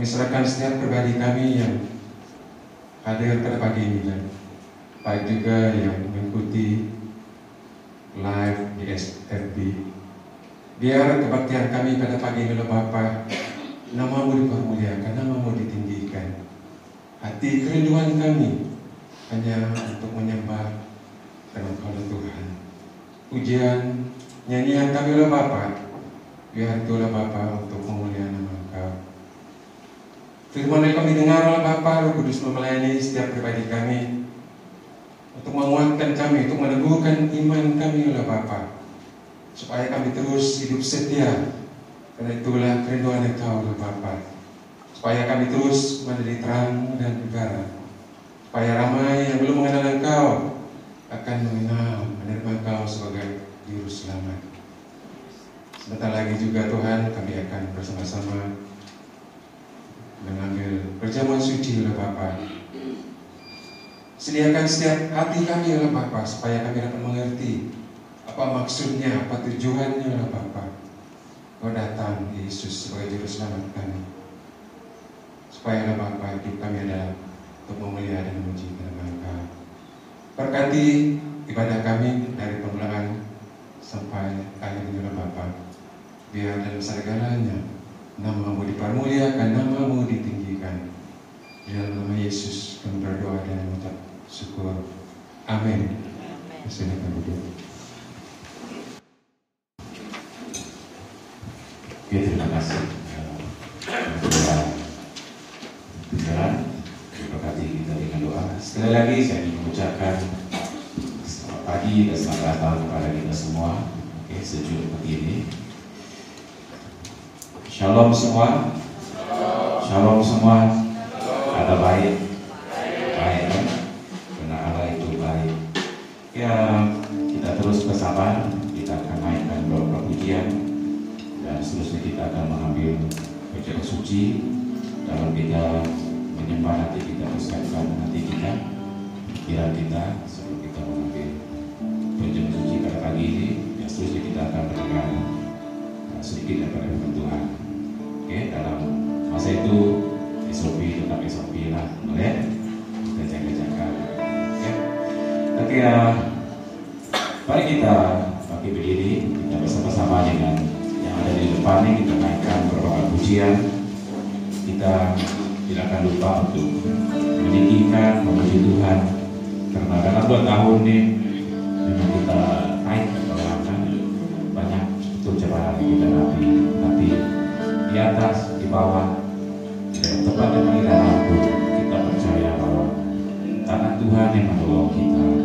Kami serahkan setiap pribadi kami yang hadir pada pagi ini dan baik juga yang mengikuti live di SFB. Biar kebaktian kami pada pagi ini Bapa, namamu dipermuliakan, namamu ditinggikan. Hati kerinduan kami hanya untuk menyembah dan Engkau Tuhan. Pujian, nyanyian kami oleh Bapa, biar itulah Bapa untuk memuliakan. Firman yang kami dengar oleh Bapa, Roh Kudus memelayani setiap pribadi kami untuk menguatkan kami, untuk meneguhkan iman kami oleh Bapa, supaya kami terus hidup setia. Karena itulah kerinduan Engkau oleh Bapa, supaya kami terus menjadi terang dan negara, supaya ramai yang belum mengenal Engkau akan mengenal, menerima Engkau sebagai Juru Selamat. Sebentar lagi juga Tuhan kami akan bersama-sama mengambil perjamuan suci oleh Bapa. Sediakan setiap hati kami oleh Bapa supaya kami dapat mengerti apa maksudnya, apa tujuannya oleh Bapa. Kau datang Yesus sebagai juru selamat kami. Supaya oleh Bapa hidup kami adalah untuk memulia dan memuji nama Engkau. Berkati ibadah kami dari permulaan sampai akhir oleh Bapa. Biar dalam segalanya namamu dipermuliakan, namamu ditinggikan. Di dalam nama Yesus kami berdoa dan mengucap syukur. Amin. Silakan duduk. Oke, terima kasih. Pikiran, berkati kita dengan doa. Sekali lagi saya ingin mengucapkan selamat pagi dan selamat datang kepada kita semua. Oke, sejuk pagi ini. Shalom semua. Shalom semua. Ada baik. Baik kan? Karena Allah itu baik. Ya, kita terus bersabar. Kita akan mainkan beberapa pujian dan seterusnya kita akan mengambil bacaan suci dalam kita menyembah hati kita persiapkan hati kita pikiran kita sebelum kita mengambil bacaan suci pada pagi ini dan seterusnya kita akan mendengar uh, sedikit daripada Tuhan oke dalam masa itu SOP tetap SOP lah boleh? Kita jaga-jaga oke? Oke ya. Mari kita pakai berdiri kita bersama-sama dengan yang ada di depan ini kita naikkan beberapa pujian. Kita tidak akan lupa untuk meninggikan memuji Tuhan. Karena dalam dua tahun ini memang kita naik ke banyak betul yang kita di atas di bawah. Dalam tempat yang kita mampu kita percaya bahwa tangan Tuhan yang menolong kita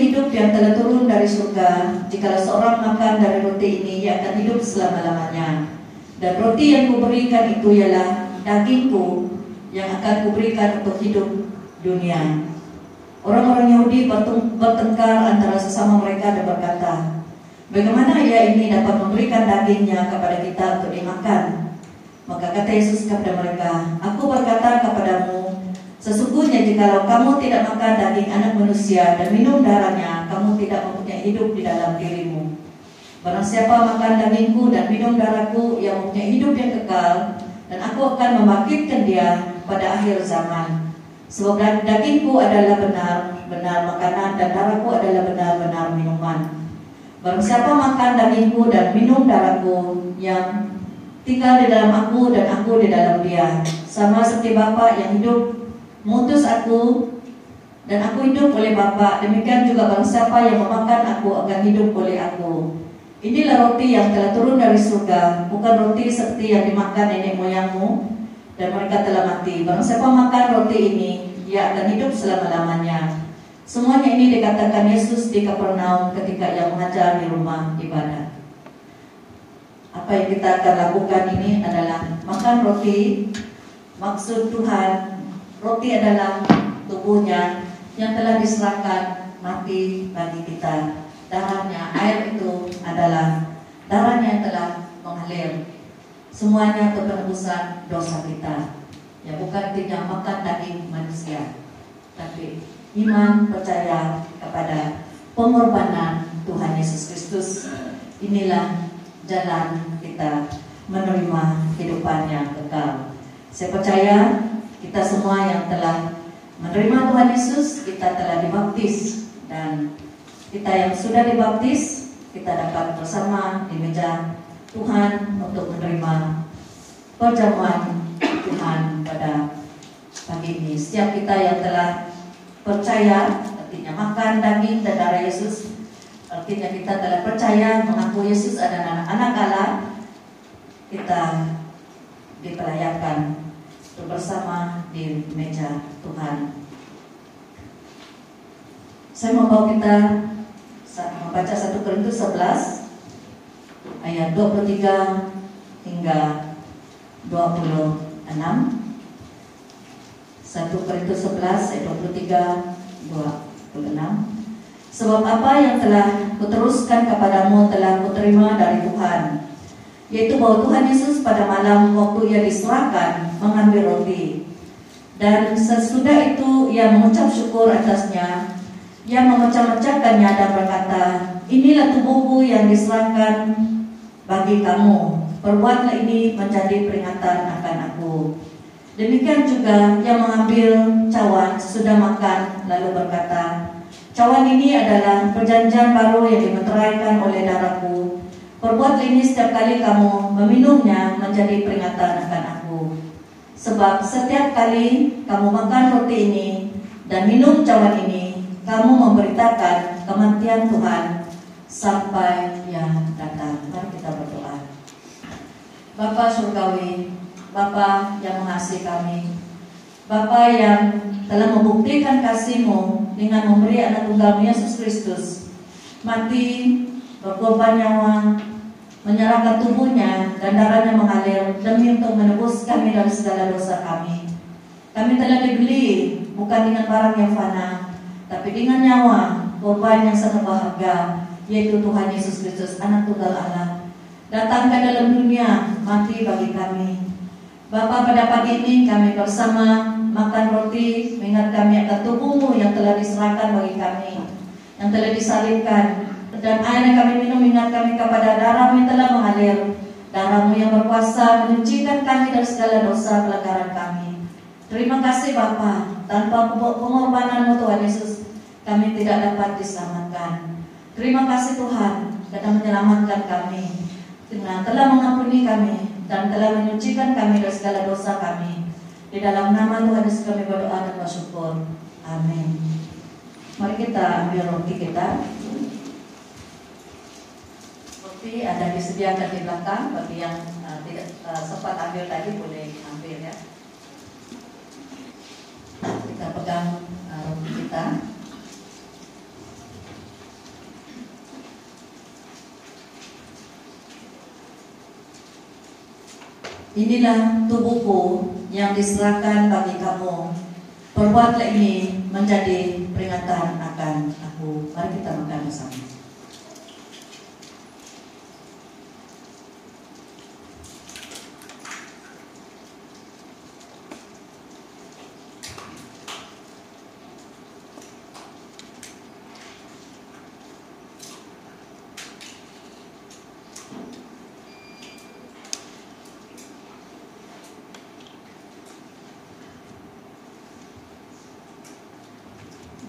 hidup yang telah turun dari surga. Jika seorang makan dari roti ini, ia akan hidup selama-lamanya. Dan roti yang kuberikan itu ialah dagingku yang akan kuberikan untuk hidup dunia. Orang-orang Yahudi bertengkar antara sesama mereka dan berkata, Bagaimana ia ini dapat memberikan dagingnya kepada kita untuk dimakan? Maka kata Yesus kepada mereka, Aku berkata kepadamu, Sesungguhnya jikalau kamu tidak makan daging anak manusia dan minum darahnya, kamu tidak mempunyai hidup di dalam dirimu. Barang siapa makan dagingku dan minum darahku yang mempunyai hidup yang kekal, dan aku akan membangkitkan dia pada akhir zaman. Sebab dagingku adalah benar, benar makanan dan darahku adalah benar-benar minuman. Barang siapa makan dagingku dan minum darahku yang tinggal di dalam aku dan aku di dalam dia, sama seperti Bapa yang hidup mengutus aku dan aku hidup oleh Bapa. Demikian juga barang siapa yang memakan aku akan hidup oleh aku. Inilah roti yang telah turun dari surga, bukan roti seperti yang dimakan nenek moyangmu dan mereka telah mati. Barang siapa makan roti ini, ia akan hidup selama-lamanya. Semuanya ini dikatakan Yesus di Kapernaum ketika ia mengajar di rumah ibadah. Apa yang kita akan lakukan ini adalah makan roti. Maksud Tuhan Roti adalah tubuhnya yang telah diserahkan mati bagi kita. Darahnya, air itu adalah darahnya yang telah mengalir. Semuanya untuk penebusan dosa kita. Ya bukan tidak makan daging manusia, tapi iman percaya kepada pengorbanan Tuhan Yesus Kristus. Inilah jalan kita menerima kehidupan yang kekal. Saya percaya kita semua yang telah menerima Tuhan Yesus, kita telah dibaptis dan kita yang sudah dibaptis, kita dapat bersama di meja Tuhan untuk menerima perjamuan Tuhan pada pagi ini. Setiap kita yang telah percaya, artinya makan daging dan darah Yesus, artinya kita telah percaya mengaku Yesus adalah anak Allah, kita diperlayakan bersama di meja Tuhan. Saya mau bawa kita membaca 1 Korintus 11 ayat 23 hingga 26. 1 Korintus 11 ayat 23 26. Sebab apa yang telah kuteruskan kepadamu telah kuterima dari Tuhan yaitu bahwa Tuhan Yesus pada malam waktu ia diserahkan mengambil roti. Dan sesudah itu ia mengucap syukur atasnya. Ia memecah-mecahkannya dan berkata inilah tubuhku yang diserahkan bagi kamu. Perbuatlah ini menjadi peringatan akan aku. Demikian juga ia mengambil cawan sesudah makan lalu berkata cawan ini adalah perjanjian baru yang dimeteraikan oleh darahku Perbuat ini setiap kali kamu meminumnya menjadi peringatan akan aku. Sebab setiap kali kamu makan roti ini dan minum cawan ini, kamu memberitakan kematian Tuhan sampai yang datang. Mari kita berdoa. Bapa Surgawi, Bapa yang mengasihi kami, Bapa yang telah membuktikan kasih-Mu dengan memberi anak tunggal Yesus Kristus, mati, berkorban nyawa, menyerahkan tubuhnya dan darahnya mengalir demi untuk menebus kami dari segala dosa kami. Kami telah dibeli bukan dengan barang yang fana, tapi dengan nyawa, korban yang sangat berharga, yaitu Tuhan Yesus Kristus, anak tunggal Allah. Datang ke dalam dunia, mati bagi kami. Bapa pada pagi ini kami bersama makan roti, mengingat kami akan tubuhmu yang telah diserahkan bagi kami, yang telah disalibkan, dan air yang kami minum ingat kami kepada darahmu yang telah mengalir, darahmu yang berkuasa menyucikan kami dari segala dosa pelanggaran kami. Terima kasih Bapa, tanpa pengorbananmu Tuhan Yesus, kami tidak dapat diselamatkan. Terima kasih Tuhan, karena menyelamatkan kami, dengan telah mengampuni kami, dan telah menyucikan kami dari segala dosa kami. Di dalam nama Tuhan Yesus kami berdoa dan bersyukur. Amin. Mari kita ambil roti kita. Roti ada disediakan di belakang bagi yang uh, tidak uh, sempat ambil tadi boleh ambil ya. Kita pegang uh, kita. Inilah tubuhku yang diserahkan bagi kamu. Perbuatlah ini menjadi peringatan akan aku. Mari kita makan bersama.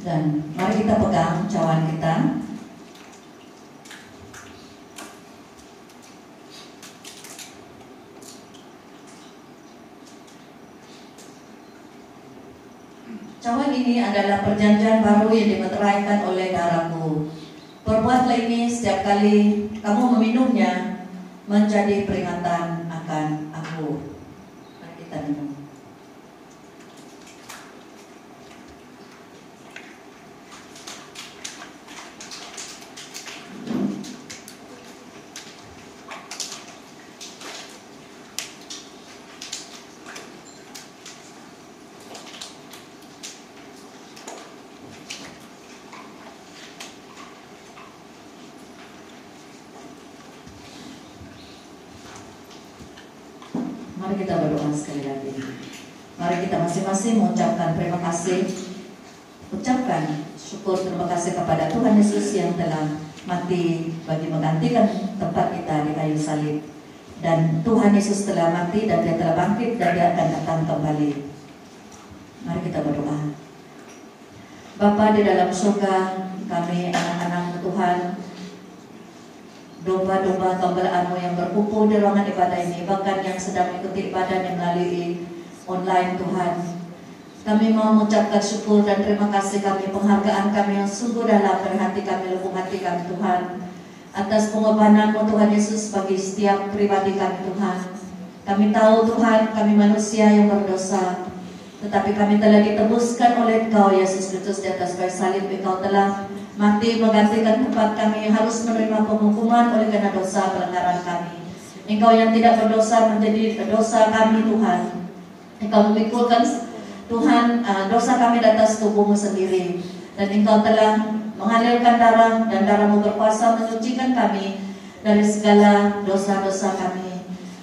Dan mari kita pegang cawan kita. Cawan ini adalah yang dimeteraikan oleh darahku. Perbuatlah ini setiap kali kamu meminumnya menjadi peringatan akan aku. Mari kita minum. Mari kita berdoa sekali lagi. Mari kita masing-masing mengucapkan terima kasih. Ucapkan syukur terima kasih kepada Tuhan Yesus yang telah mati bagi menggantikan tempat kita di kayu salib. Dan Tuhan Yesus telah mati dan dia telah bangkit dia akan datang kembali. Mari kita berdoa. Bapa di dalam surga, kami anak-anak Tuhan, domba-domba gembalaanmu yang berkumpul di ruangan ibadah ini, bahkan yang sedang mengikuti ibadahnya melalui online Tuhan. Kami mau mengucapkan syukur dan terima kasih kami, penghargaan kami yang sungguh dalam dari hati kami, lubuk hati kami Tuhan. Atas pengorbananmu Tuhan Yesus bagi setiap pribadi kami Tuhan. Kami tahu Tuhan, kami manusia yang berdosa. Tetapi kami telah ditebuskan oleh Engkau Yesus Kristus di atas kayu salib. Engkau telah mati menggantikan tempat kami harus menerima penghukuman oleh karena dosa pelanggaran kami. Engkau yang tidak berdosa menjadi dosa kami Tuhan. Engkau memikulkan Tuhan uh, dosa kami di atas tubuhmu sendiri. Dan Engkau telah mengalirkan darah dan darahmu berkuasa menyucikan kami dari segala dosa-dosa kami.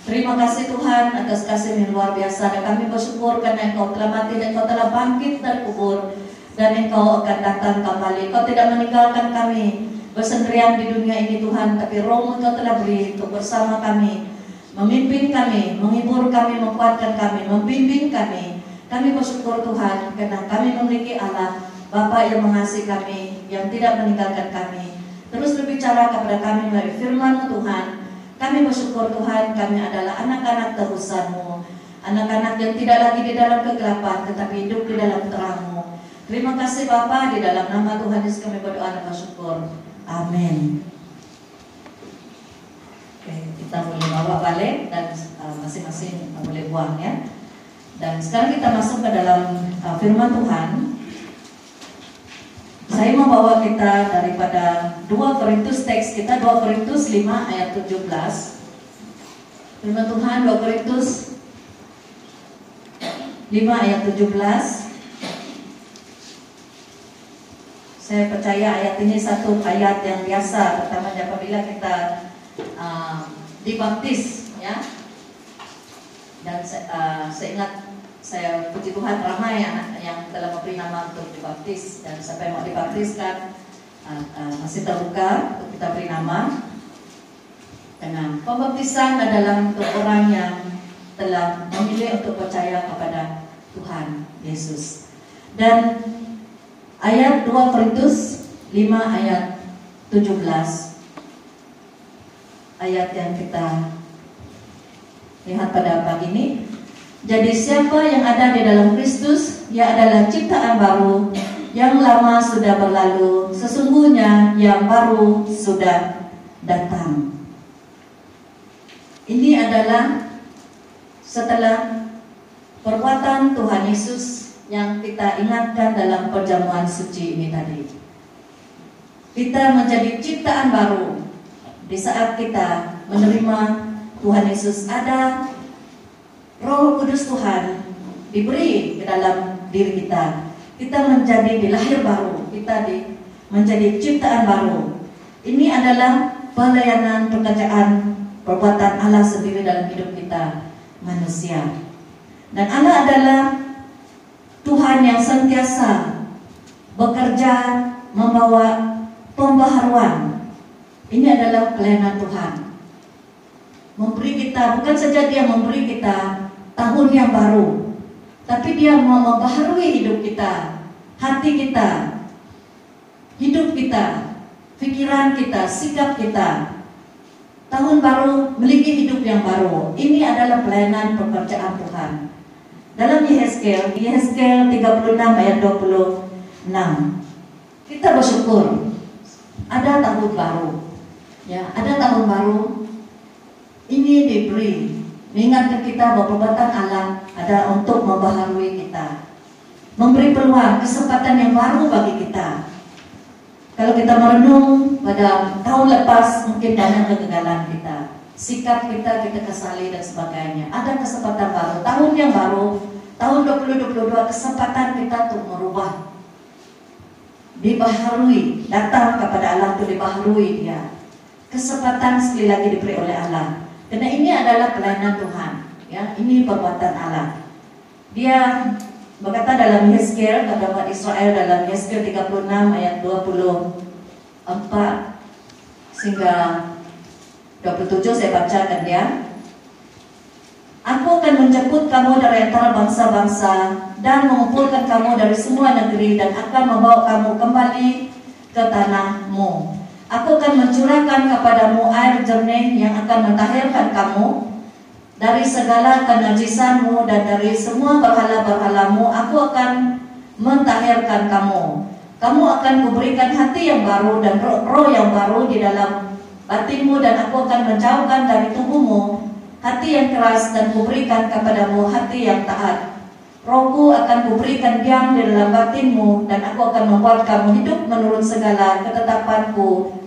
Terima kasih Tuhan atas kasih yang luar biasa dan kami bersyukur karena Engkau telah mati dan Engkau telah bangkit dari kubur dan Engkau akan datang kembali. Engkau tidak meninggalkan kami bersendirian di dunia ini Tuhan, tapi roh Engkau telah beri untuk bersama kami, memimpin kami, menghibur kami, menguatkan kami, membimbing kami. Kami bersyukur Tuhan karena kami memiliki Allah, Bapa yang mengasihi kami, yang tidak meninggalkan kami. Terus berbicara kepada kami melalui firman Tuhan, kami bersyukur Tuhan kami adalah anak-anak terusanMu, Anak-anak yang tidak lagi di dalam kegelapan tetapi hidup di dalam terangmu. Terima kasih Bapa di dalam nama Tuhan Yesus kami berdoa dan bersyukur. Amin. Oke, kita boleh bawa balik dan uh, masing-masing uh, boleh buang ya. Dan sekarang kita masuk ke dalam uh, firman Tuhan. Saya membawa kita daripada 2 Korintus teks kita 2 Korintus 5 ayat 17. Firman Tuhan 2 Korintus 5 ayat 17. Saya percaya ayat ini satu ayat yang biasa, pertama apabila kita uh, dibaptis, ya. Dan uh, saya ingat saya puji Tuhan ramai anak yang telah memberi nama untuk dibaptis dan siapa yang mau dibaptiskan uh, masih terbuka untuk kita beri nama. Dengan pembaptisan adalah untuk orang yang telah memilih untuk percaya kepada Tuhan Yesus. Dan ayat 2 Korintus 5 ayat 17 ayat yang kita lihat pada pagi ini jadi siapa yang ada di dalam Kristus ia adalah ciptaan baru yang lama sudah berlalu sesungguhnya yang baru sudah datang ini adalah setelah perbuatan Tuhan Yesus yang kita ingatkan dalam perjamuan suci ini tadi. Kita menjadi ciptaan baru di saat kita menerima Tuhan Yesus ada Roh Kudus Tuhan diberi ke dalam diri kita. Kita menjadi dilahir baru, kita di, menjadi ciptaan baru. Ini adalah pelayanan pekerjaan perbuatan Allah sendiri dalam hidup kita manusia. Dan Allah adalah Tuhan yang sentiasa bekerja membawa pembaharuan. Ini adalah pelayanan Tuhan. Memberi kita, bukan saja dia memberi kita tahun yang baru, tapi dia mau membaharui hidup kita, hati kita, hidup kita, pikiran kita, sikap kita. Tahun baru memiliki hidup yang baru. Ini adalah pelayanan pekerjaan Tuhan. Dalam Yehezkel, Yehezkel 36 ayat 26. Kita bersyukur ada tahun baru. Ya, ada tahun baru. Ini diberi mengingatkan kita bahwa perbuatan Allah ada untuk membaharui kita. Memberi peluang, kesempatan yang baru bagi kita. Kalau kita merenung pada tahun lepas mungkin banyak kegagalan kita sikap kita kita kesali dan sebagainya. Ada kesempatan baru, tahun yang baru, tahun 2022 kesempatan kita untuk merubah. Dibaharui, datang kepada Allah untuk dibaharui dia. Kesempatan sekali lagi diberi oleh Allah. Karena ini adalah pelayanan Tuhan, ya. Ini perbuatan Allah. Dia berkata dalam Yeskel, kata Israel dalam Yeskel 36 ayat 24 sehingga 27 saya bacakan ya. Aku akan menjemput kamu dari antara bangsa-bangsa dan mengumpulkan kamu dari semua negeri dan akan membawa kamu kembali ke tanahmu. Aku akan mencurahkan kepadamu air jernih yang akan mentahirkan kamu dari segala kenajisanmu dan dari semua berhala-berhalamu. Aku akan mentahirkan kamu. Kamu akan kuberikan hati yang baru dan roh, yang baru di dalam batinmu dan aku akan menjauhkan dari tubuhmu hati yang keras dan kuberikan kepadamu hati yang taat. Rohku akan kuberikan diam di dalam batinmu dan aku akan membuat kamu hidup menurut segala ketetapanku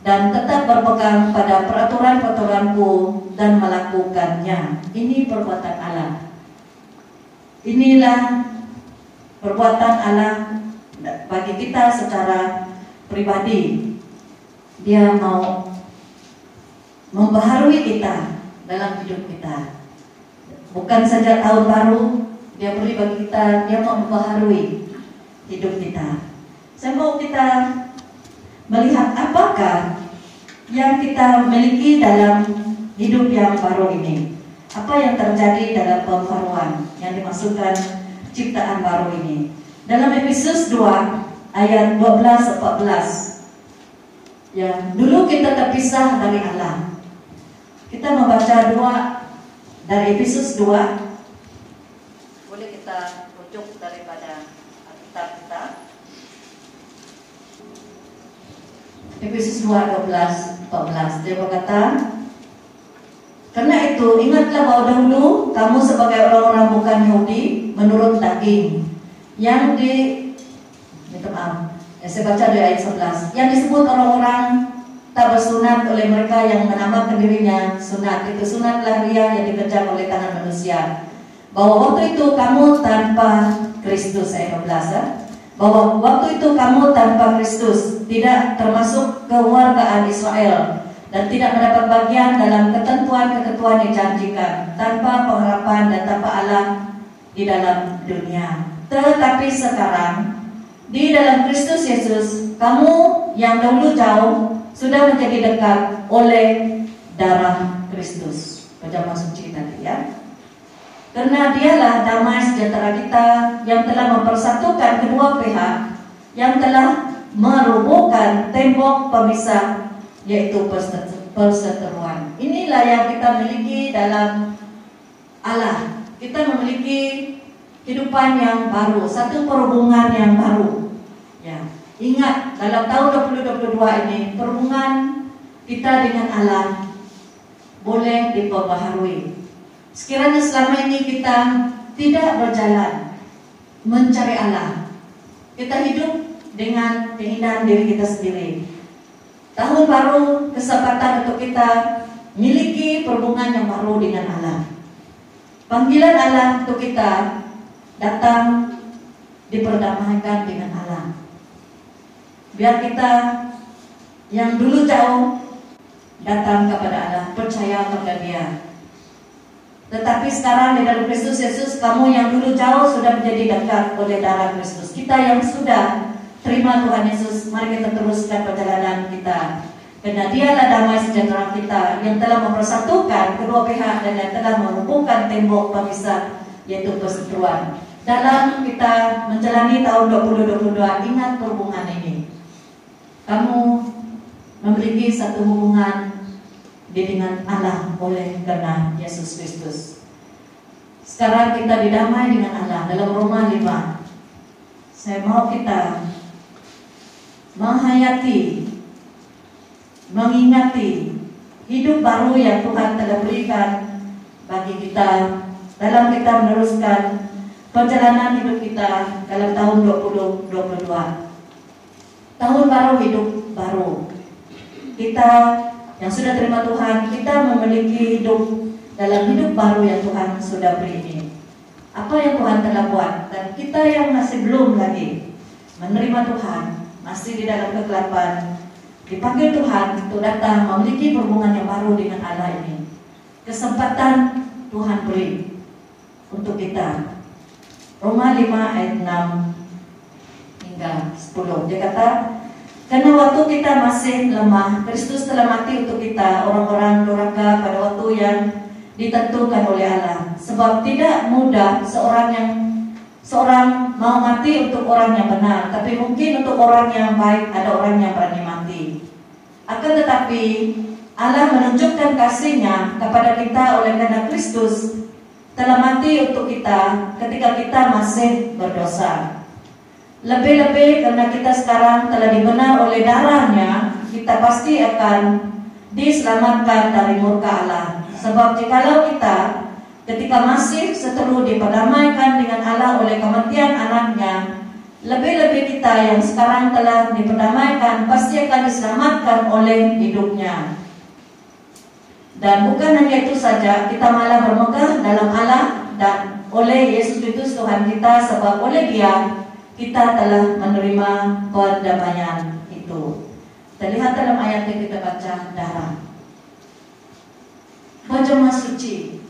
dan tetap berpegang pada peraturan-peraturanku dan melakukannya. Ini perbuatan Allah. Inilah perbuatan Allah bagi kita secara pribadi. Dia mau membaharui kita dalam hidup kita. Bukan saja tahun baru, dia beri bagi kita, dia mau membaharui hidup kita. Saya mau kita melihat apakah yang kita miliki dalam hidup yang baru ini. Apa yang terjadi dalam pembaharuan yang dimasukkan ciptaan baru ini. Dalam Efesus 2 ayat 12 14 Ya, dulu kita terpisah dari Allah. Kita membaca dua dari Efesus 2. Boleh kita rujuk daripada Alkitab kita. Efesus 2 12 14 dia berkata Karena itu, ingatlah bahwa dahulu kamu sebagai orang-orang bukan Yahudi menurut daging yang di minta maaf, ya, saya baca dari ayat 11 yang disebut orang-orang tak bersunat oleh mereka yang menamakan dirinya sunat itu sunat lahiriah yang dikerjakan oleh tangan manusia. Bahwa waktu itu kamu tanpa Kristus ayat 12 ya? Bahwa waktu itu kamu tanpa Kristus tidak termasuk kewargaan Israel dan tidak mendapat bagian dalam ketentuan-ketentuan yang dijanjikan tanpa pengharapan dan tanpa Allah di dalam dunia. Tetapi sekarang di dalam Kristus Yesus kamu yang dahulu jauh sudah menjadi dekat oleh darah Kristus. Baca suci tadi ya. Karena dialah damai sejahtera kita yang telah mempersatukan kedua pihak, yang telah merobohkan tembok pemisah, yaitu perseteruan. Inilah yang kita miliki dalam Allah. Kita memiliki kehidupan yang baru, satu perhubungan yang baru. Ya, ingat dalam tahun 2022 ini perhubungan kita dengan Allah boleh diperbaharui Sekiranya selama ini kita tidak berjalan mencari Allah, kita hidup dengan keinginan diri kita sendiri. Tahun baru kesempatan untuk kita miliki perhubungan yang baru dengan Allah. Panggilan Allah untuk kita datang diperdamaikan dengan Allah. Biar kita yang dulu jauh datang kepada Allah, percaya kepada Dia, tetapi sekarang di dalam Kristus Yesus, kamu yang dulu jauh sudah menjadi dekat oleh darah Kristus. Kita yang sudah terima Tuhan Yesus, mari kita teruskan perjalanan kita. Karena dialah damai sejahtera kita yang telah mempersatukan kedua pihak dan yang telah menghubungkan tembok pemisah yaitu perseteruan. Dalam kita menjalani tahun 2022, ingat perhubungan ini. Kamu memiliki satu hubungan dengan Allah oleh karena Yesus Kristus. Sekarang kita didamai dengan Allah dalam Roma 5. Saya mau kita menghayati, mengingati hidup baru yang Tuhan telah berikan bagi kita dalam kita meneruskan perjalanan hidup kita dalam tahun 2022. Tahun baru hidup baru. Kita yang sudah terima Tuhan, kita memiliki hidup dalam hidup baru yang Tuhan sudah beri ini. Apa yang Tuhan telah buat dan kita yang masih belum lagi menerima Tuhan, masih di dalam kegelapan, dipanggil Tuhan untuk datang memiliki hubungan yang baru dengan Allah ini. Kesempatan Tuhan beri untuk kita. Roma 5 ayat 6 hingga 10. Dia kata, karena waktu kita masih lemah, Kristus telah mati untuk kita, orang-orang durhaka pada waktu yang ditentukan oleh Allah. Sebab tidak mudah seorang yang seorang mau mati untuk orang yang benar, tapi mungkin untuk orang yang baik ada orang yang berani mati. Akan tetapi Allah menunjukkan kasihnya kepada kita oleh karena Kristus telah mati untuk kita ketika kita masih berdosa. Lebih-lebih karena kita sekarang telah dibenar oleh darahnya, kita pasti akan diselamatkan dari murka Allah. Sebab jikalau kita ketika masih seteru diperdamaikan dengan Allah oleh kematian anaknya, lebih-lebih kita yang sekarang telah diperdamaikan pasti akan diselamatkan oleh hidupnya. Dan bukan hanya itu saja, kita malah bermegah dalam Allah dan oleh Yesus Kristus Tuhan kita sebab oleh dia kita telah menerima perdamaian itu. Terlihat dalam ayat yang kita baca darah. Bajama suci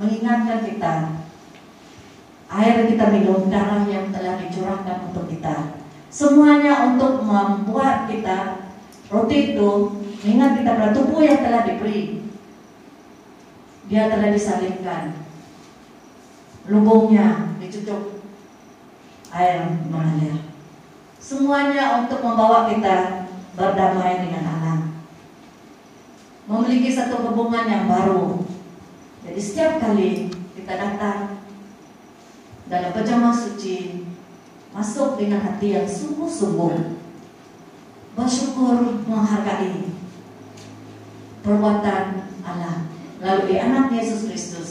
mengingatkan kita air yang kita minum, darah yang telah dicurahkan untuk kita. Semuanya untuk membuat kita roti itu mengingat kita pada tubuh yang telah diberi. Dia telah disalibkan. Lubungnya dicucuk air mengalir. Semuanya untuk membawa kita berdamai dengan Allah. Memiliki satu hubungan yang baru. Jadi setiap kali kita datang dalam pejamah suci, masuk dengan hati yang sungguh-sungguh, bersyukur menghargai perbuatan Allah melalui anak Yesus Kristus.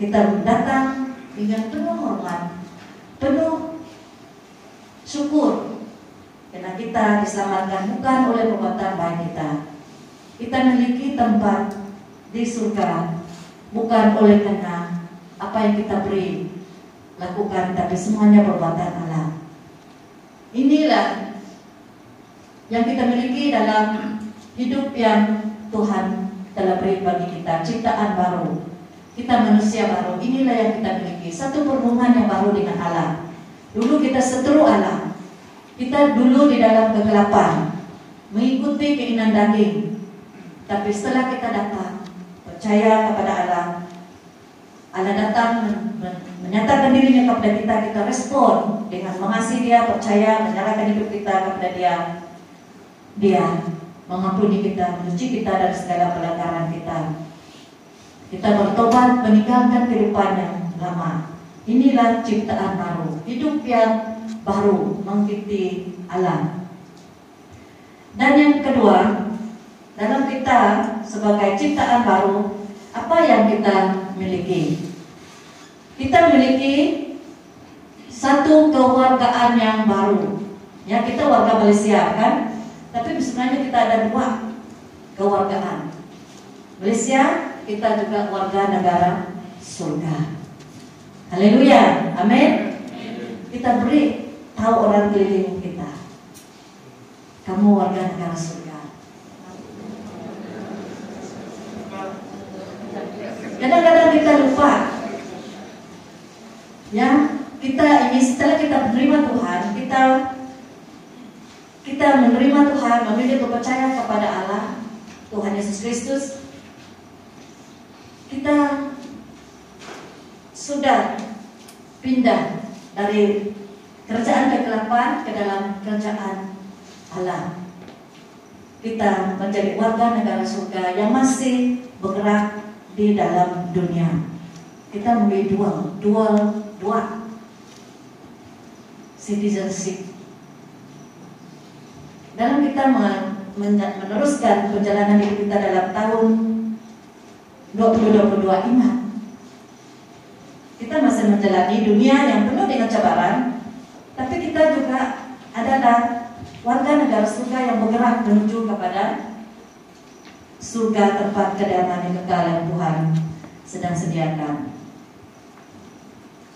Kita datang dengan penuh hormat, penuh syukur karena kita diselamatkan bukan oleh perbuatan baik kita. Kita memiliki tempat di surga bukan oleh karena apa yang kita beri lakukan, tapi semuanya perbuatan Allah. Inilah yang kita miliki dalam hidup yang Tuhan telah beri bagi kita, ciptaan baru. Kita manusia baru, inilah yang kita miliki. Satu perhubungan yang baru dengan Allah. Dulu kita seteru Allah. Kita dulu di dalam kegelapan, mengikuti keinginan daging. Tapi setelah kita datang, percaya kepada Allah, Allah datang menyatakan dirinya kepada kita, kita respon dengan mengasihi dia, percaya, menyerahkan hidup kita kepada dia. Dia mengampuni kita, mencuci kita dari segala pelanggaran kita. Kita bertobat meninggalkan kehidupan yang lama. Inilah ciptaan baru, hidup yang baru mengikuti alam. Dan yang kedua, dalam kita sebagai ciptaan baru, apa yang kita miliki? Kita miliki satu kewargaan yang baru. Ya, kita warga Malaysia kan? Tapi sebenarnya kita ada dua kewargaan. Malaysia kita juga warga negara surga. Haleluya, amin. Kita beri tahu orang keliling kita. Kamu warga negara surga. Kadang-kadang kita lupa. Ya, kita ini setelah kita menerima Tuhan, kita kita menerima Tuhan, memilih percaya kepada Allah, Tuhan Yesus Kristus, kita sudah pindah dari kerajaan kegelapan ke dalam kerajaan Allah. Kita menjadi warga negara surga yang masih bergerak di dalam dunia. Kita memiliki dual, dual, dua citizenship. Dalam kita meneruskan perjalanan hidup kita dalam tahun 2022 ingat. Kita masih menjalani dunia yang penuh dengan cabaran tapi kita juga adalah warga negara surga yang bergerak menuju kepada surga tempat kediaman yang kekal yang Tuhan sedang sediakan.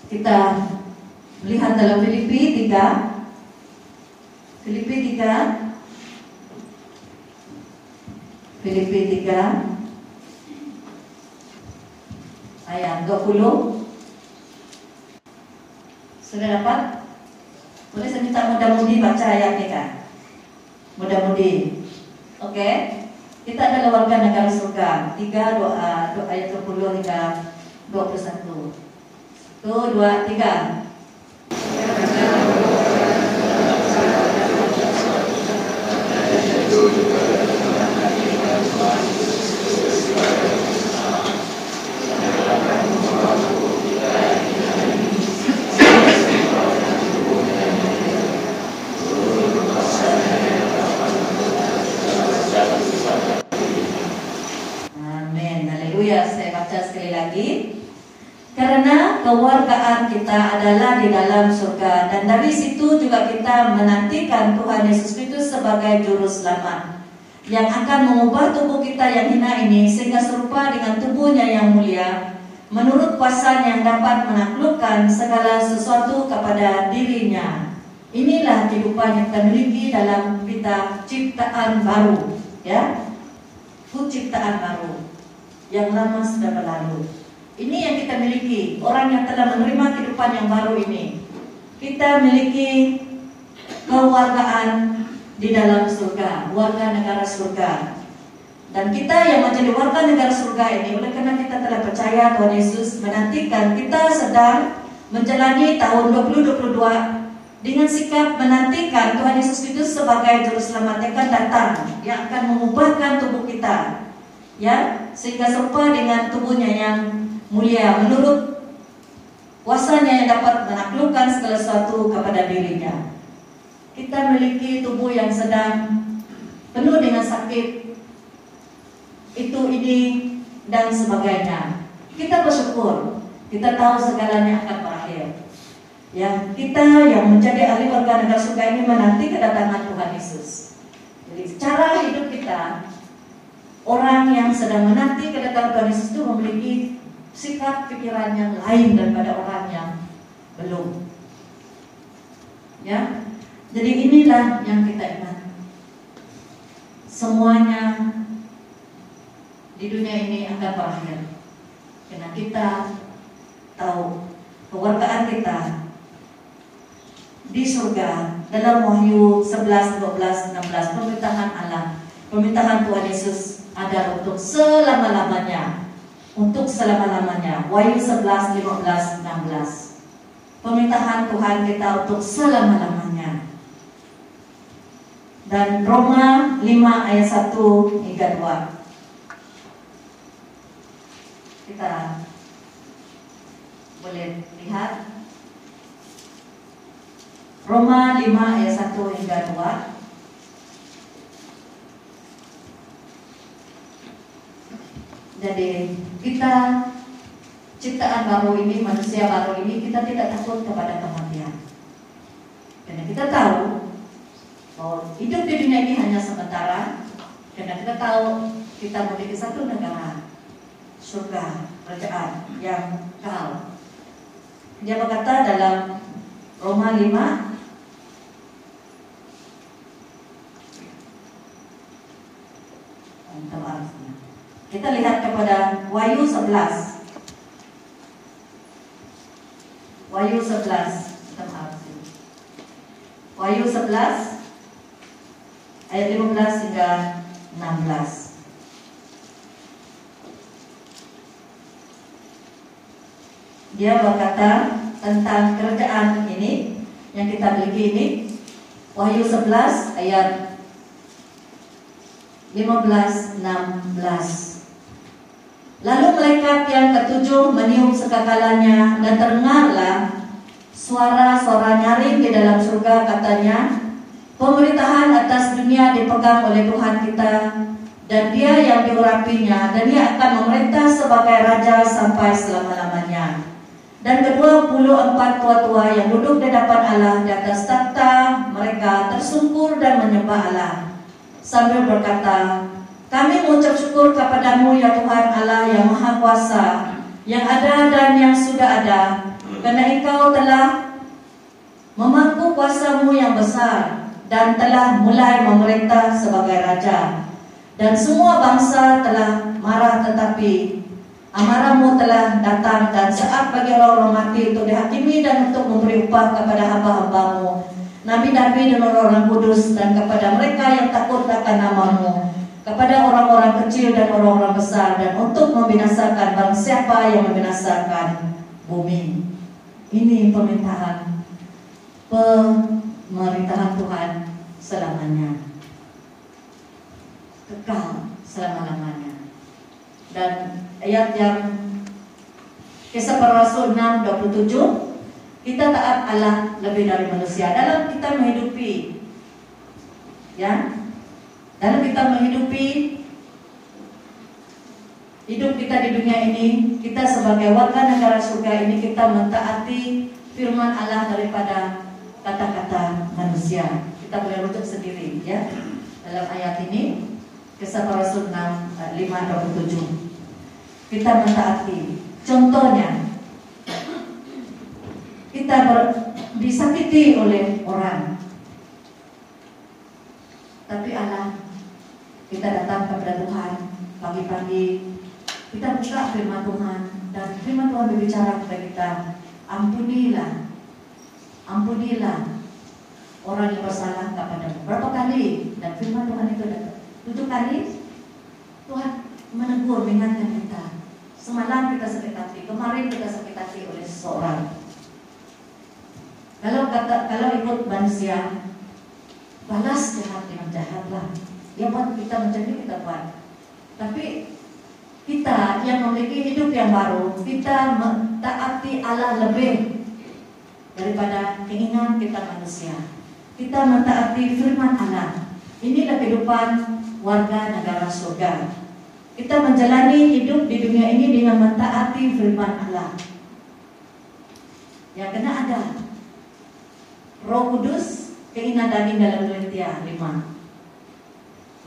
Kita melihat dalam Filipi 3 Filipi 3 Filipi 3 ayat 20 Sudah dapat? Boleh saya minta mudah-mudi baca ayatnya kan? Mudah-mudi Oke okay? Kita adalah warga negara surga 3 doa, doa ayat 20 hingga 21 Tuh, dua, tiga kewargaan kita adalah di dalam surga dan dari situ juga kita menantikan Tuhan Yesus Kristus sebagai juru selamat yang akan mengubah tubuh kita yang hina ini sehingga serupa dengan tubuhnya yang mulia menurut kuasa yang dapat menaklukkan segala sesuatu kepada dirinya. Inilah kehidupan yang kita dalam kita ciptaan baru, ya. Ciptaan baru yang lama sudah berlalu. Ini yang kita miliki, orang yang telah menerima kehidupan yang baru ini. Kita miliki kewargaan di dalam surga, warga negara surga. Dan kita yang menjadi warga negara surga ini, oleh karena kita telah percaya Tuhan Yesus menantikan kita sedang menjalani tahun 2022 dengan sikap menantikan Tuhan Yesus Kristus sebagai juru selamat yang akan datang yang akan mengubahkan tubuh kita ya sehingga serupa dengan tubuhnya yang mulia menurut kuasanya yang dapat menaklukkan segala sesuatu kepada dirinya. Kita memiliki tubuh yang sedang penuh dengan sakit. itu ini dan sebagainya. Kita bersyukur, kita tahu segalanya akan berakhir. Ya, kita yang menjadi ahli warga negara surga ini menanti kedatangan Tuhan Yesus. Jadi cara hidup kita, orang yang sedang menanti kedatangan Tuhan Yesus itu memiliki sikap pikiran yang lain daripada orang yang belum. Ya, jadi inilah yang kita ingat. Semuanya di dunia ini akan berakhir. Karena kita tahu kewargaan kita di surga dalam Wahyu 11, 12, 16 pemerintahan Allah, pemerintahan Tuhan Yesus ada untuk selama-lamanya. Untuk selama-lamanya. Wahyu 11, 15, 16. Pemerintahan Tuhan kita untuk selama-lamanya. Dan Roma 5 ayat 1 hingga 2. Kita boleh lihat Roma 5 ayat 1 hingga 2 Jadi kita ciptaan baru ini, manusia baru ini kita tidak takut kepada kematian. Karena kita tahu bahwa hidup di dunia ini hanya sementara. Karena kita tahu kita memiliki satu negara, surga, kerajaan yang kekal. Dia berkata dalam Roma 5 Kita lihat kepada Wahyu 11. Wahyu 11. Wahyu 11 ayat 15 hingga 16. Dia berkata tentang kerajaan ini yang kita miliki ini Wahyu 11 ayat 15 16 Lalu malaikat yang ketujuh meniup sekakalannya dan terdengarlah suara-suara nyaring di dalam surga katanya, pemerintahan atas dunia dipegang oleh Tuhan kita dan dia yang diurapinya dan dia akan memerintah sebagai raja sampai selama-lamanya. Dan kedua puluh empat tua-tua yang duduk di depan Allah di atas takhta mereka tersungkur dan menyembah Allah sambil berkata, kami mengucap syukur kepadamu ya Tuhan Allah yang Maha Kuasa, yang ada dan yang sudah ada, karena Engkau telah memangku kuasamu yang besar dan telah mulai memerintah sebagai Raja. Dan semua bangsa telah marah tetapi amarahmu telah datang dan saat bagi orang-orang mati untuk dihakimi dan untuk memberi upah kepada hamba-hambamu, Nabi-Nabi dan orang-orang kudus dan kepada mereka yang takut akan namamu kepada orang-orang kecil dan orang-orang besar dan untuk membinasakan bang siapa yang membinasakan bumi. Ini pemerintahan pemerintahan Tuhan selamanya. Kekal selama-lamanya. Dan ayat yang Kisah para Rasul 6 27 kita taat Allah lebih dari manusia dalam kita menghidupi ya dalam kita menghidupi hidup kita di dunia ini, kita sebagai warga negara surga ini kita mentaati firman Allah daripada kata-kata manusia. Kita boleh rujuk sendiri ya dalam ayat ini Kisah para Rasul 6 5 27. Kita mentaati. Contohnya kita ber, disakiti oleh orang. Tapi Allah kita datang kepada Tuhan pagi-pagi, kita buka firman Tuhan dan firman Tuhan berbicara kepada kita, ampunilah, ampunilah orang yang bersalah kepada Berapa kali dan firman Tuhan itu datang? Tujuh kali Tuhan menegur, mengingatkan kita. Semalam kita sakit hati, kemarin kita sakit hati oleh seseorang. Kalau kata kalau ikut manusia, balas jahat dengan jahatlah dia buat kita menjadi kita buat. Tapi kita yang memiliki hidup yang baru, kita mentaati Allah lebih daripada keinginan kita manusia. Kita mentaati firman Allah. Inilah kehidupan warga negara surga. kita menjalani hidup di dunia ini dengan mentaati firman Allah. Ya, kena ada Roh Kudus, keinginan daging dalam Galatia 5.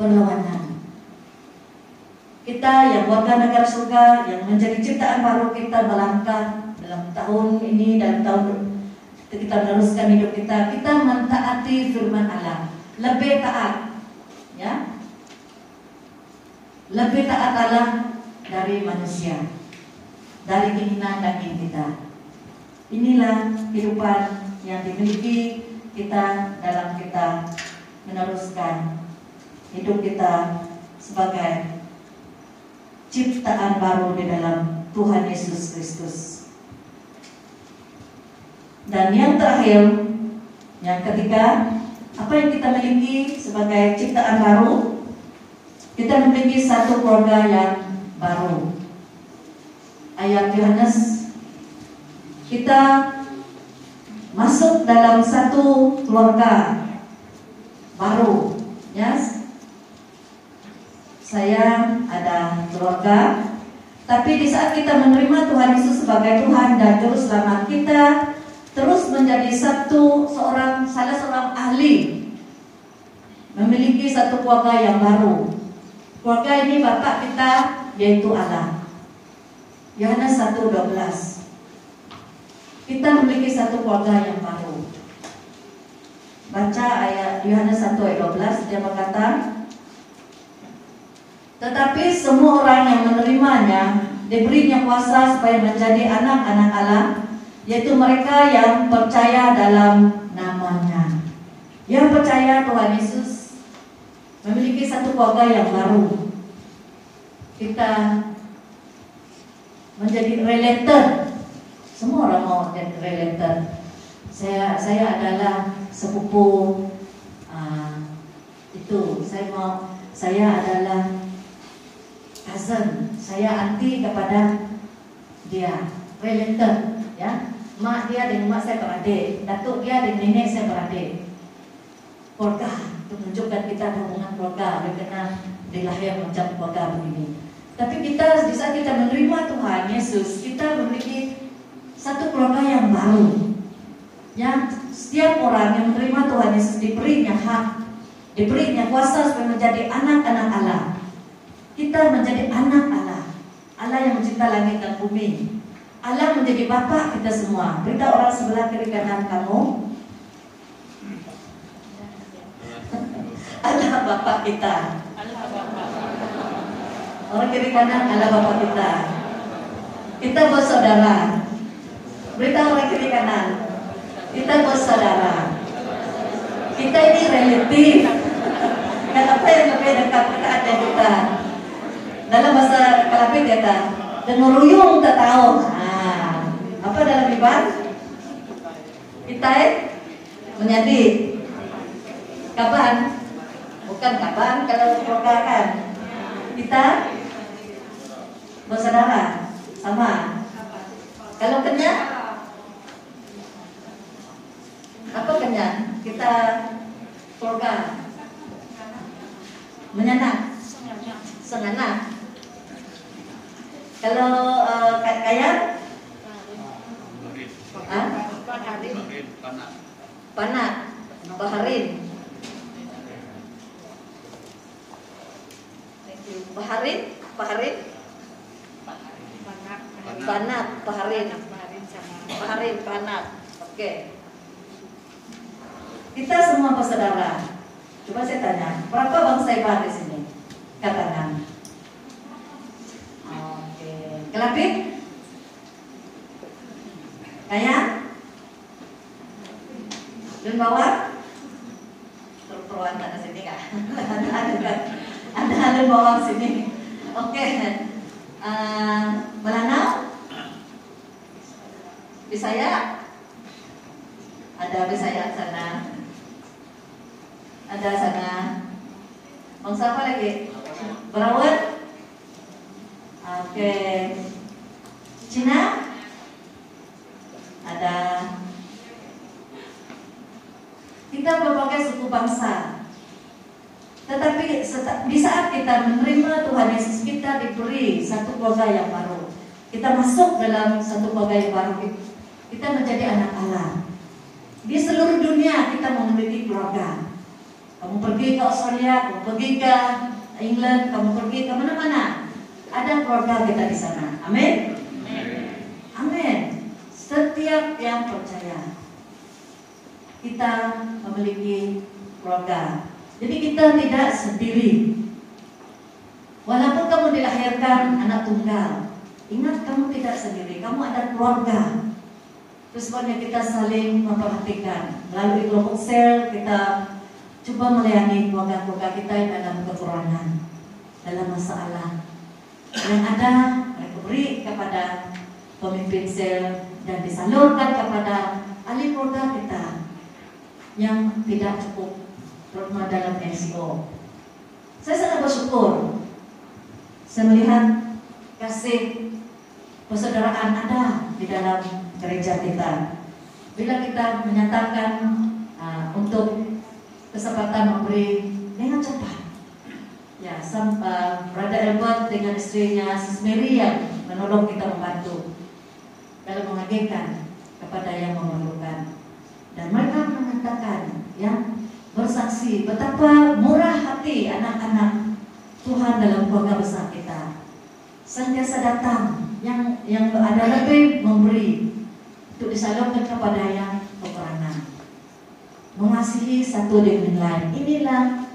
Perlawanan. Kita yang warga negara surga yang menjadi ciptaan baru kita melangkah dalam tahun ini dan tahun kita meneruskan hidup kita, kita mentaati firman Allah. Lebih taat. Ya, lebih taat Allah dari manusia, dari keinginan daging kita. Inilah kehidupan yang dimiliki kita dalam kita meneruskan hidup kita sebagai ciptaan baru di dalam Tuhan Yesus Kristus. Dan yang terakhir, yang ketiga, apa yang kita miliki sebagai ciptaan baru kita memiliki satu keluarga yang baru. Ayat Yohanes, kita masuk dalam satu keluarga baru. Yes? Saya ada keluarga, tapi di saat kita menerima Tuhan Yesus sebagai Tuhan dan Juru Selamat kita, terus menjadi satu seorang salah seorang ahli memiliki satu keluarga yang baru Keluarga ini Bapak kita yaitu Allah. Yohanes 1:12. Kita memiliki satu keluarga yang baru. Baca ayat Yohanes 1 ayat 12 dia berkata, tetapi semua orang yang menerimanya diberinya kuasa supaya menjadi anak-anak Allah, yaitu mereka yang percaya dalam namanya. Yang percaya Tuhan Yesus memiliki satu keluarga yang baru. Kita menjadi related. Semua orang mau jadi related. Saya saya adalah sepupu uh, itu. Saya mau saya adalah cousin. Saya anti kepada dia. Related, ya. Mak dia dengan mak saya beradik, datuk dia dengan nenek saya beradik. Keluarga menunjukkan kita hubungan keluarga, dia kena dilahir macam keluarga begini. Tapi kita di saat kita menerima Tuhan Yesus, kita memiliki satu keluarga yang baru. Ya, setiap orang yang menerima Tuhan Yesus diberinya hak, diberinya kuasa supaya menjadi anak-anak Allah. Kita menjadi anak Allah. Allah yang mencipta langit dan bumi. Allah menjadi Bapak kita semua. Beritahu orang sebelah kiri kanan kamu, Allah Bapak kita. Orang kiri kanan Allah Bapak kita. Kita bersaudara. Beritahu orang kiri kanan. Kita bersaudara. Kita ini relatif. Dan apa yang lebih dekat kita ada kita. Dalam bahasa Kalapit kata, denuruyung tak tahu. Nah, apa dalam ibadah? Kita eh, menjadi kapan bukan kapan kalau keluarga kan kita bersaudara sama kalau kenyang apa kenyang kita keluarga menyenang senang kalau uh, kaya ah? panat baharin Paharin, Paharin, Panat, Paharin, Paharin, Panat. Oke. Kita semua bersaudara. Coba saya tanya, berapa bangsa Iban di sini? Katakan. Oke. Kelapit? Kaya? Dan bawah? Perempuan ada sini kak? ada kan? Ada ada bawah sini. Oke. Okay. Uh, eh, Melanau? Bisaya? Ada Bisaya sana. Ada sana. Bangsa apa lagi? Berawat? Oke. Okay. Cina? Ada. Kita berbagai suku bangsa. Tetapi di saat kita menerima Tuhan Yesus kita kita diberi satu keluarga yang baru. Kita masuk dalam satu keluarga yang baru. Kita menjadi anak Allah. Di seluruh dunia kita memiliki keluarga. Kamu pergi ke Australia, kamu pergi ke England, kamu pergi ke mana-mana. Ada keluarga kita di sana. Amin. Amin. Setiap yang percaya kita memiliki keluarga. Jadi kita tidak sendiri. Walaupun kamu dilahirkan anak tunggal, ingat kamu tidak sendiri. Kamu ada keluarga. Terus pokoknya kita saling memperhatikan. Melalui kelompok sel kita coba melayani keluarga-keluarga kita yang dalam kekurangan, dalam masalah. Yang ada mereka beri kepada pemimpin sel dan disalurkan kepada ahli keluarga kita yang tidak cukup terutama dalam NCO. Saya sangat bersyukur saya melihat kasih persaudaraan ada di dalam gereja kita. Bila kita menyatakan uh, untuk kesempatan memberi dengan cepat. Ya, sam, uh, Brother Albert dengan istrinya Sis Mary yang menolong kita membantu dalam mengagetkan kepada yang memerlukan. Dan mereka mengatakan, ya, bersaksi betapa murah hati anak-anak Tuhan dalam keluarga besar kita. Sentiasa datang yang yang ada lebih memberi untuk disalurkan kepada yang kekurangan. Mengasihi satu dengan lain. Inilah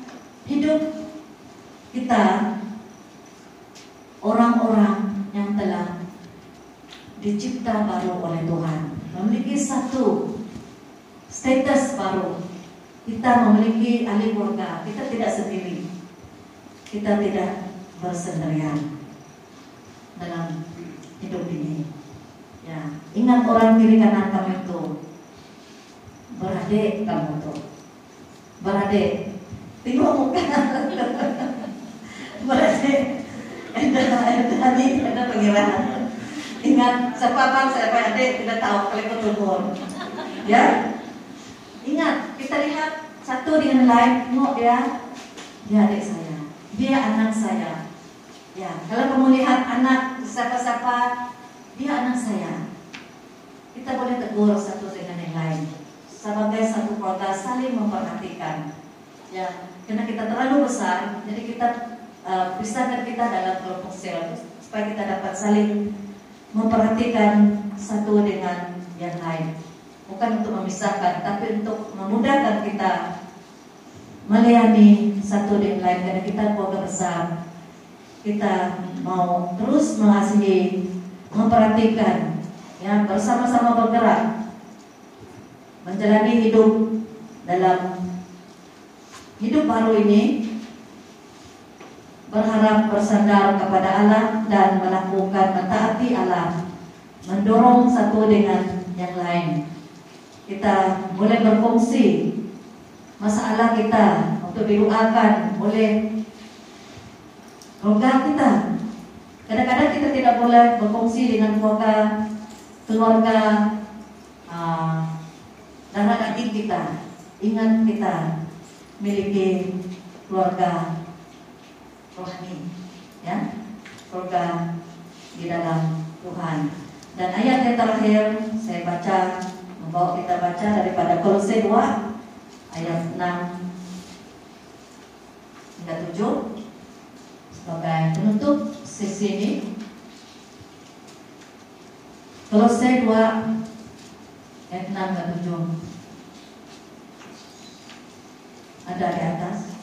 hidup kita orang-orang yang telah dicipta baru oleh Tuhan. Memiliki satu status baru. Kita memiliki ahli keluarga. Kita tidak sendiri. Kita tidak bersendirian dalam hidup ini. Ya, ingat orang kiri kanan kamu itu. Beradik kamu tuh beradik. Tengok muka. Beradik. Ada ada nih ada panggilan ingat siapa bang siapa adik tidak tahu kalau ketemu ya? Ingat kita lihat satu dengan lain. Tengok dia. Dia adik saya. Dia anak saya ya kalau kamu lihat anak siapa-siapa dia anak saya. Kita boleh tegur satu dengan yang lain. Sebagai satu keluarga saling memperhatikan. Ya karena kita terlalu besar jadi kita uh, pisahkan kita dalam kelompok sel supaya kita dapat saling memperhatikan satu dengan yang lain. Bukan untuk memisahkan tapi untuk memudahkan kita melayani satu dengan lain karena kita keluarga besar kita mau terus mengasihi memperhatikan ya bersama-sama bergerak menjalani hidup dalam hidup baru ini berharap bersandar kepada Allah dan melakukan mentaati Allah mendorong satu dengan yang lain. Kita boleh berfungsi masalah kita untuk didoakan oleh keluarga kita. Kadang-kadang kita tidak boleh berfungsi dengan keluarga keluarga uh, darah daging kita ingat kita miliki keluarga rohani ya. Keluarga di dalam Tuhan. Dan ayat yang terakhir saya baca membawa kita baca daripada Kolose 2 ayat 6 hingga 7 sebagai penutup sesi ini Kolose 2 ayat 6 hingga 7 ada di atas.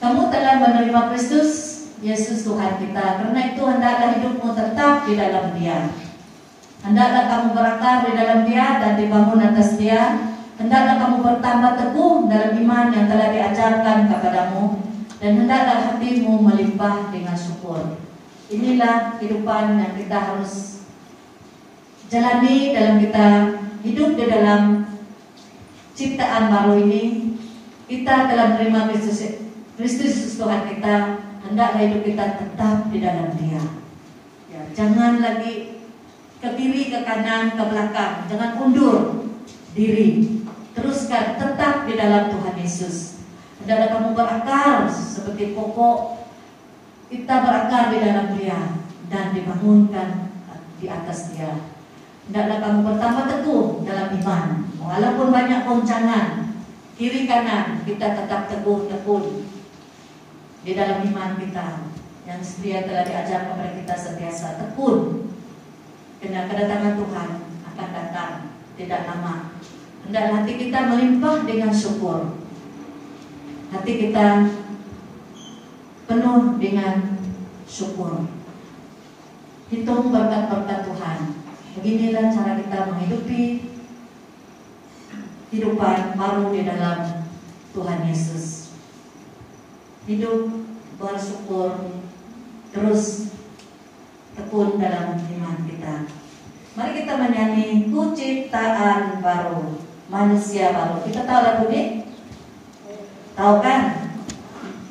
Kamu telah menerima Kristus, Yesus Tuhan kita. Karena itu hendaklah hidupmu tetap di dalam Dia. Hendaklah kamu berakar di dalam Dia dan dibangun atas Dia. Hendaklah kamu bertambah teguh dalam iman yang telah diajarkan kepadamu. Dan hendaklah hatimu melimpah dengan syukur. Inilah kehidupan yang kita harus jalani dalam kita hidup di dalam ciptaan baru ini kita telah menerima Kristus Kristus Tuhan kita hendaklah hidup kita tetap di dalam Dia. Ya, jangan lagi ke kiri, ke kanan, ke belakang, jangan undur diri. Teruskan tetap di dalam Tuhan Yesus. Hendaklah kamu berakar seperti pokok kita berakar di dalam dia dan dibangunkan di atas dia. Hendaklah kamu pertama teguh dalam iman. Walaupun banyak goncangan, kiri kanan, kita tetap teguh tekun di dalam iman kita. Yang setia telah diajar kepada kita sentiasa tekun. Karena kedatangan Tuhan akan datang tidak lama. Hendaklah hati kita melimpah dengan syukur. Hati kita penuh dengan syukur. Hitung berkat-berkat Tuhan. Beginilah cara kita menghidupi kehidupan baru di dalam Tuhan Yesus. Hidup bersyukur terus tekun dalam iman kita. Mari kita menyanyi kuciptaan baru, manusia baru. Kita tahu lagu ini? Tahu kan?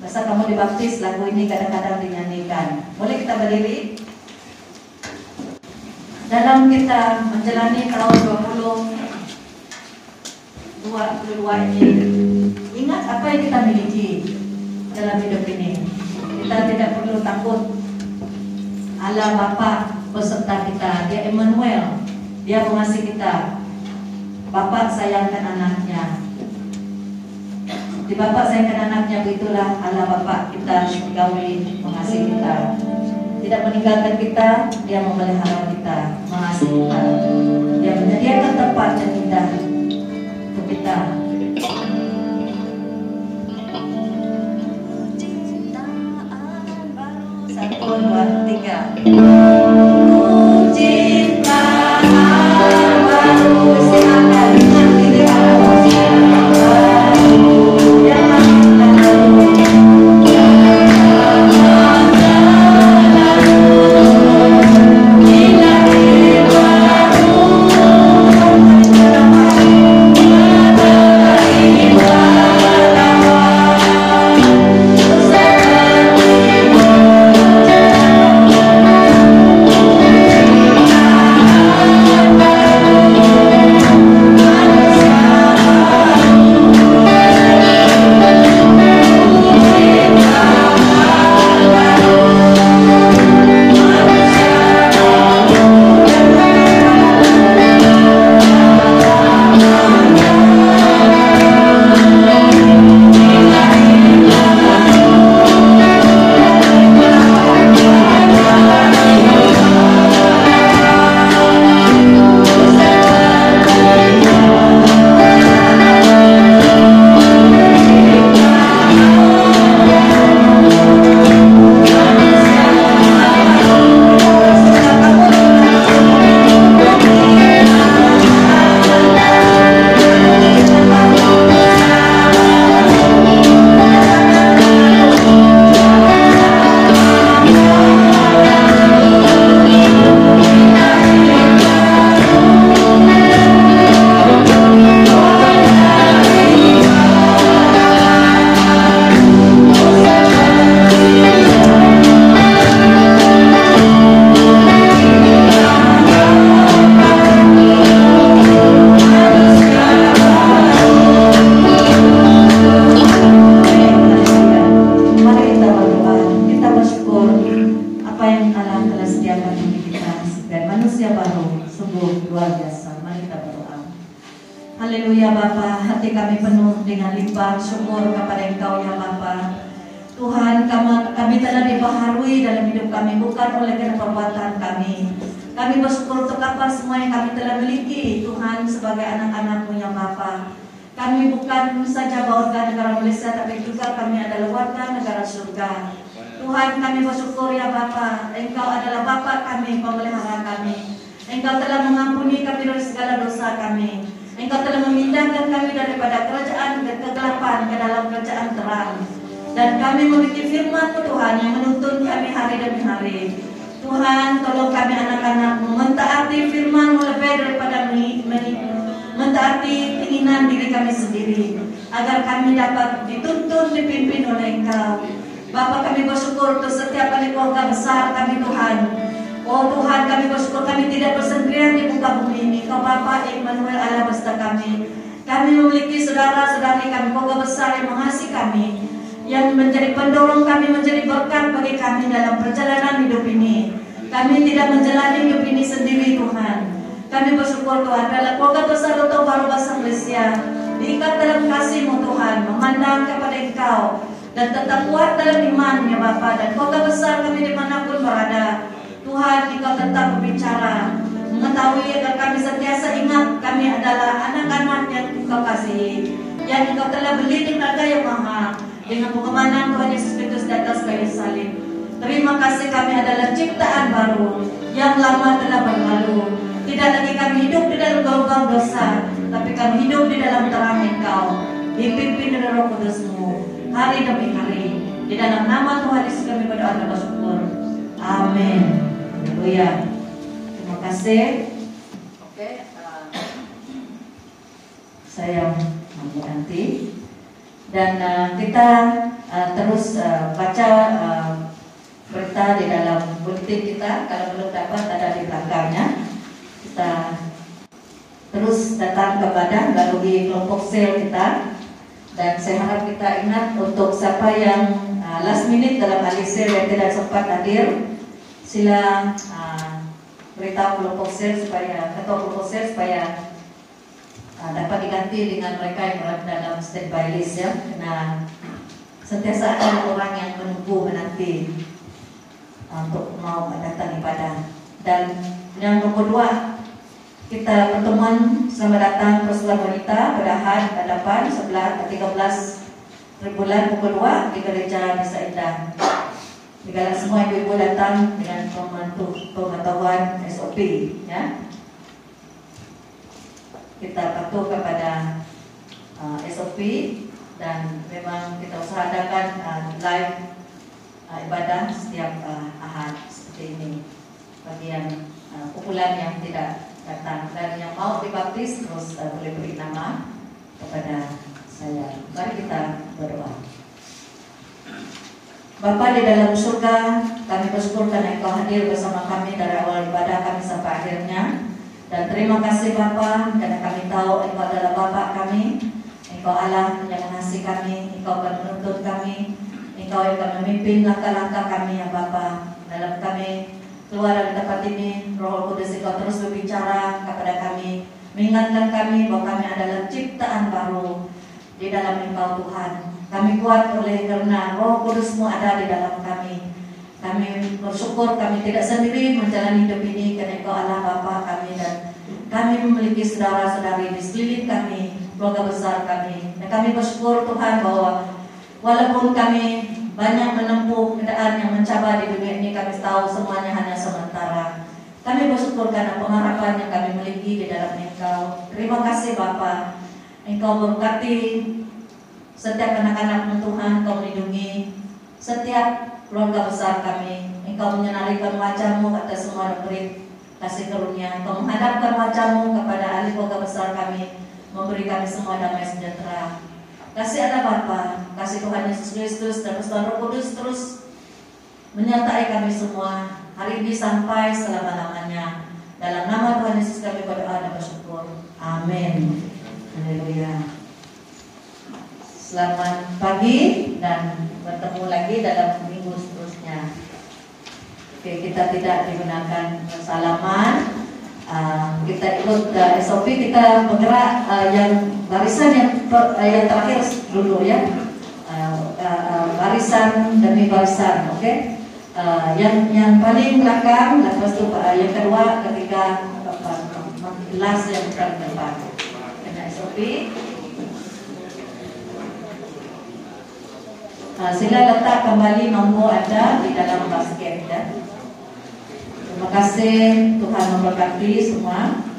Masa kamu dibaptis lagu ini kadang-kadang dinyanyikan. Boleh kita berdiri? Dalam kita menjalani tahun 2022 ini, ingat apa yang kita miliki dalam hidup ini. Kita tidak perlu takut. Allah Bapa beserta kita, dia Emmanuel, dia mengasihi kita. Bapak sayangkan anaknya. Di Bapak sayangkan anaknya, begitulah Allah Bapak kita gauli mengasihi kita. Tidak meninggalkan kita, dia memelihara kita, mengasihi kita. Dia menyediakan tempat yang indah untuk kita. Satu, dua, tiga. Perjalanan hidup ini. Kami tidak menjalani hidup ini sendiri Tuhan. Kami bersyukur Tuhan dalam keluarga besar untuk baru bahasa Malaysia diikat dalam kasih-Mu Tuhan, memandang kepada Engkau dan tetap kuat dalam iman ya Bapa dan keluarga besar kami di mana pun berada. Tuhan, Engkau tetap berbicara, mengetahui agar kami sentiasa ingat kami adalah anak-anak yang Engkau kasihi, yang Engkau telah beli di harga yang mahal dengan pengemanan Tuhan Yesus Kristus di atas kayu salib. Terima kasih kami adalah ciptaan baru yang lama telah berlalu. Tidak lagi kami hidup di dalam gelombang dosa, tapi kami hidup di dalam terang Engkau, dipimpin oleh Roh Kudusmu hari demi hari. Di dalam nama Tuhan Yesus kami berdoa dan bersyukur. Amin. Haleluya. Terima kasih. Oke, uh, saya mau nanti dan uh, kita uh, terus baca berita di dalam buletin kita. Kalau belum dapat ada di belakangnya. Kita terus datang kepada melalui kelompok sel kita. Dan saya harap kita ingat untuk siapa yang uh, last minute dalam ahli sel yang tidak sempat hadir sila uh, beritahu kelompok sel supaya ketua kelompok sel supaya uh, dapat diganti dengan mereka yang berada dalam standby list ya. Karena sentiasa ada orang yang menunggu menanti untuk mau datang ibadah. Dan yang nomor dua, kita pertemuan selamat datang persatuan wanita Bedahan hadapan sebelah 13 bulan pukul 2 di gereja Desa Indah. Segala semua ibu-ibu datang dengan pengetahuan SOP ya. Kita patuh kepada uh, SOP dan memang kita usahakan uh, live uh, ibadah setiap uh, ahad seperti ini bagi yang uh, kumpulan yang tidak datang dan yang mau dibaptis terus uh, boleh beri nama kepada saya. Mari kita berdoa. Bapa di dalam surga, kami bersyukur karena Engkau hadir bersama kami dari awal ibadah kami sampai akhirnya. Dan terima kasih Bapa karena kami tahu Engkau adalah Bapa kami, Engkau Allah yang mengasihi kami, Engkau akan menuntut kami, Engkau yang akan memimpin langkah-langkah kami ya Bapa dalam kami keluar dari tempat ini. Roh Kudus Engkau terus berbicara kepada kami, mengingatkan kami bahwa kami adalah ciptaan baru di dalam Engkau Tuhan. Kami kuat oleh karena Roh Kudusmu ada di dalam kami. Kami bersyukur kami tidak sendiri menjalani hidup ini karena Engkau Allah Bapa kami dan kami memiliki saudara-saudari di sekeliling kami, keluarga besar kami. Dan kami bersyukur Tuhan bahwa walaupun kami banyak menempuh keadaan yang mencabar di dunia ini, kami tahu semuanya hanya sementara. Kami bersyukur karena pengharapan yang kami miliki di dalam Engkau. Terima kasih Bapa. Engkau berkati setiap anak-anak Tuhan, Engkau melindungi setiap keluarga besar kami. Engkau menyinarikan wajahmu atas semua negeri kasih karunia. Engkau menghadapkan wajahmu kepada ahli keluarga besar kami, memberi kami semua damai sejahtera. Kasih ada Bapa, kasih Tuhan Yesus Kristus dan Tuhan Roh Kudus terus menyertai kami semua hari ini sampai selama-lamanya. Dalam nama Tuhan Yesus kami berdoa dan bersyukur. Amin. Haleluya. Selamat pagi dan bertemu lagi dalam minggu seterusnya. Oke, kita tidak digunakan salaman. Uh, kita ikut uh, SOP kita bergerak uh, yang barisan yang per, uh, yang terakhir dulu ya uh, uh, barisan demi barisan oke okay? uh, yang yang paling belakang lepas itu uh, yang kedua ketika last yang paling depan kena SOP Uh, sila letak kembali nombor Anda di dalam basket ya. Terima kasih Tuhan memberkati semua.